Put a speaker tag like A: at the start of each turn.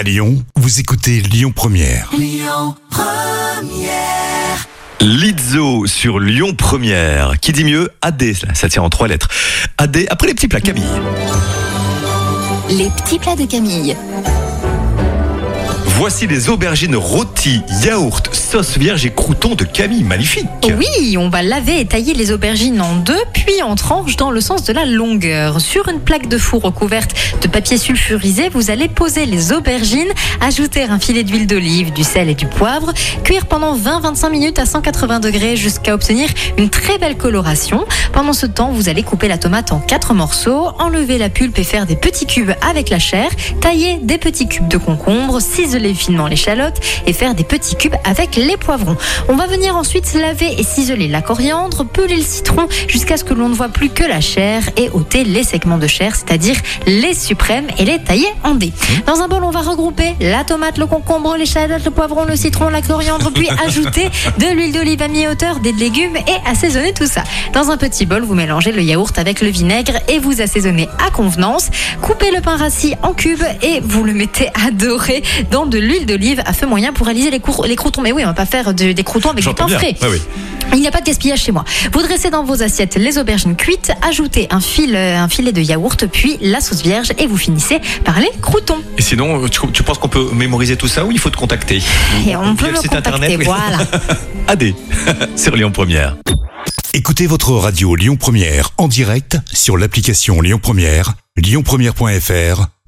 A: À Lyon, vous écoutez Lyon Première.
B: Lizzo sur Lyon Première. Qui dit mieux? AD, ça tient en trois lettres. AD, après les petits plats, Camille.
C: Les petits plats de Camille.
B: Voici les aubergines rôties, yaourt, sauce vierge et croutons de Camille. Magnifique.
D: Oui, on va laver et tailler les aubergines en deux, puis en tranches dans le sens de la longueur. Sur une plaque de four recouverte de papier sulfurisé, vous allez poser les aubergines, ajouter un filet d'huile d'olive, du sel et du poivre, cuire pendant 20-25 minutes à 180 degrés jusqu'à obtenir une très belle coloration. Pendant ce temps, vous allez couper la tomate en quatre morceaux, enlever la pulpe et faire des petits cubes avec la chair, tailler des petits cubes de concombre, ciseler finement l'échalote et faire des petits cubes avec les poivrons. On va venir ensuite laver et ciseler la coriandre, peler le citron jusqu'à ce que l'on ne voit plus que la chair et ôter les segments de chair, c'est-à-dire les suprêmes et les tailler en dés. Dans un bol, on va regrouper la tomate, le concombre, l'échalote, le poivron, le citron, la coriandre, puis ajouter de l'huile d'olive à mi-hauteur, des légumes et assaisonner tout ça. Dans un petit bol, vous mélangez le yaourt avec le vinaigre et vous assaisonnez à convenance. Coupez le pain rassis en cubes et vous le mettez à dorer dans de l'huile d'olive à feu moyen pour réaliser les, croutons. Mais oui, on va pas faire de- des croutons avec du pain
B: bien.
D: frais.
B: Oui.
D: Il n'y a pas de gaspillage chez moi. Vous dressez dans vos assiettes les aubergines cuites, ajoutez un, fil, euh, un filet de yaourt, puis la sauce vierge et vous finissez par les croutons.
B: Et sinon, tu, tu penses qu'on peut mémoriser tout ça ou il faut te contacter?
D: Et on peut me
B: site
D: contacter,
B: internet, oui.
D: voilà.
B: AD sur Lyon Première.
A: Écoutez votre radio Lyon Première en direct sur l'application Lyon Première, lyonpremière.fr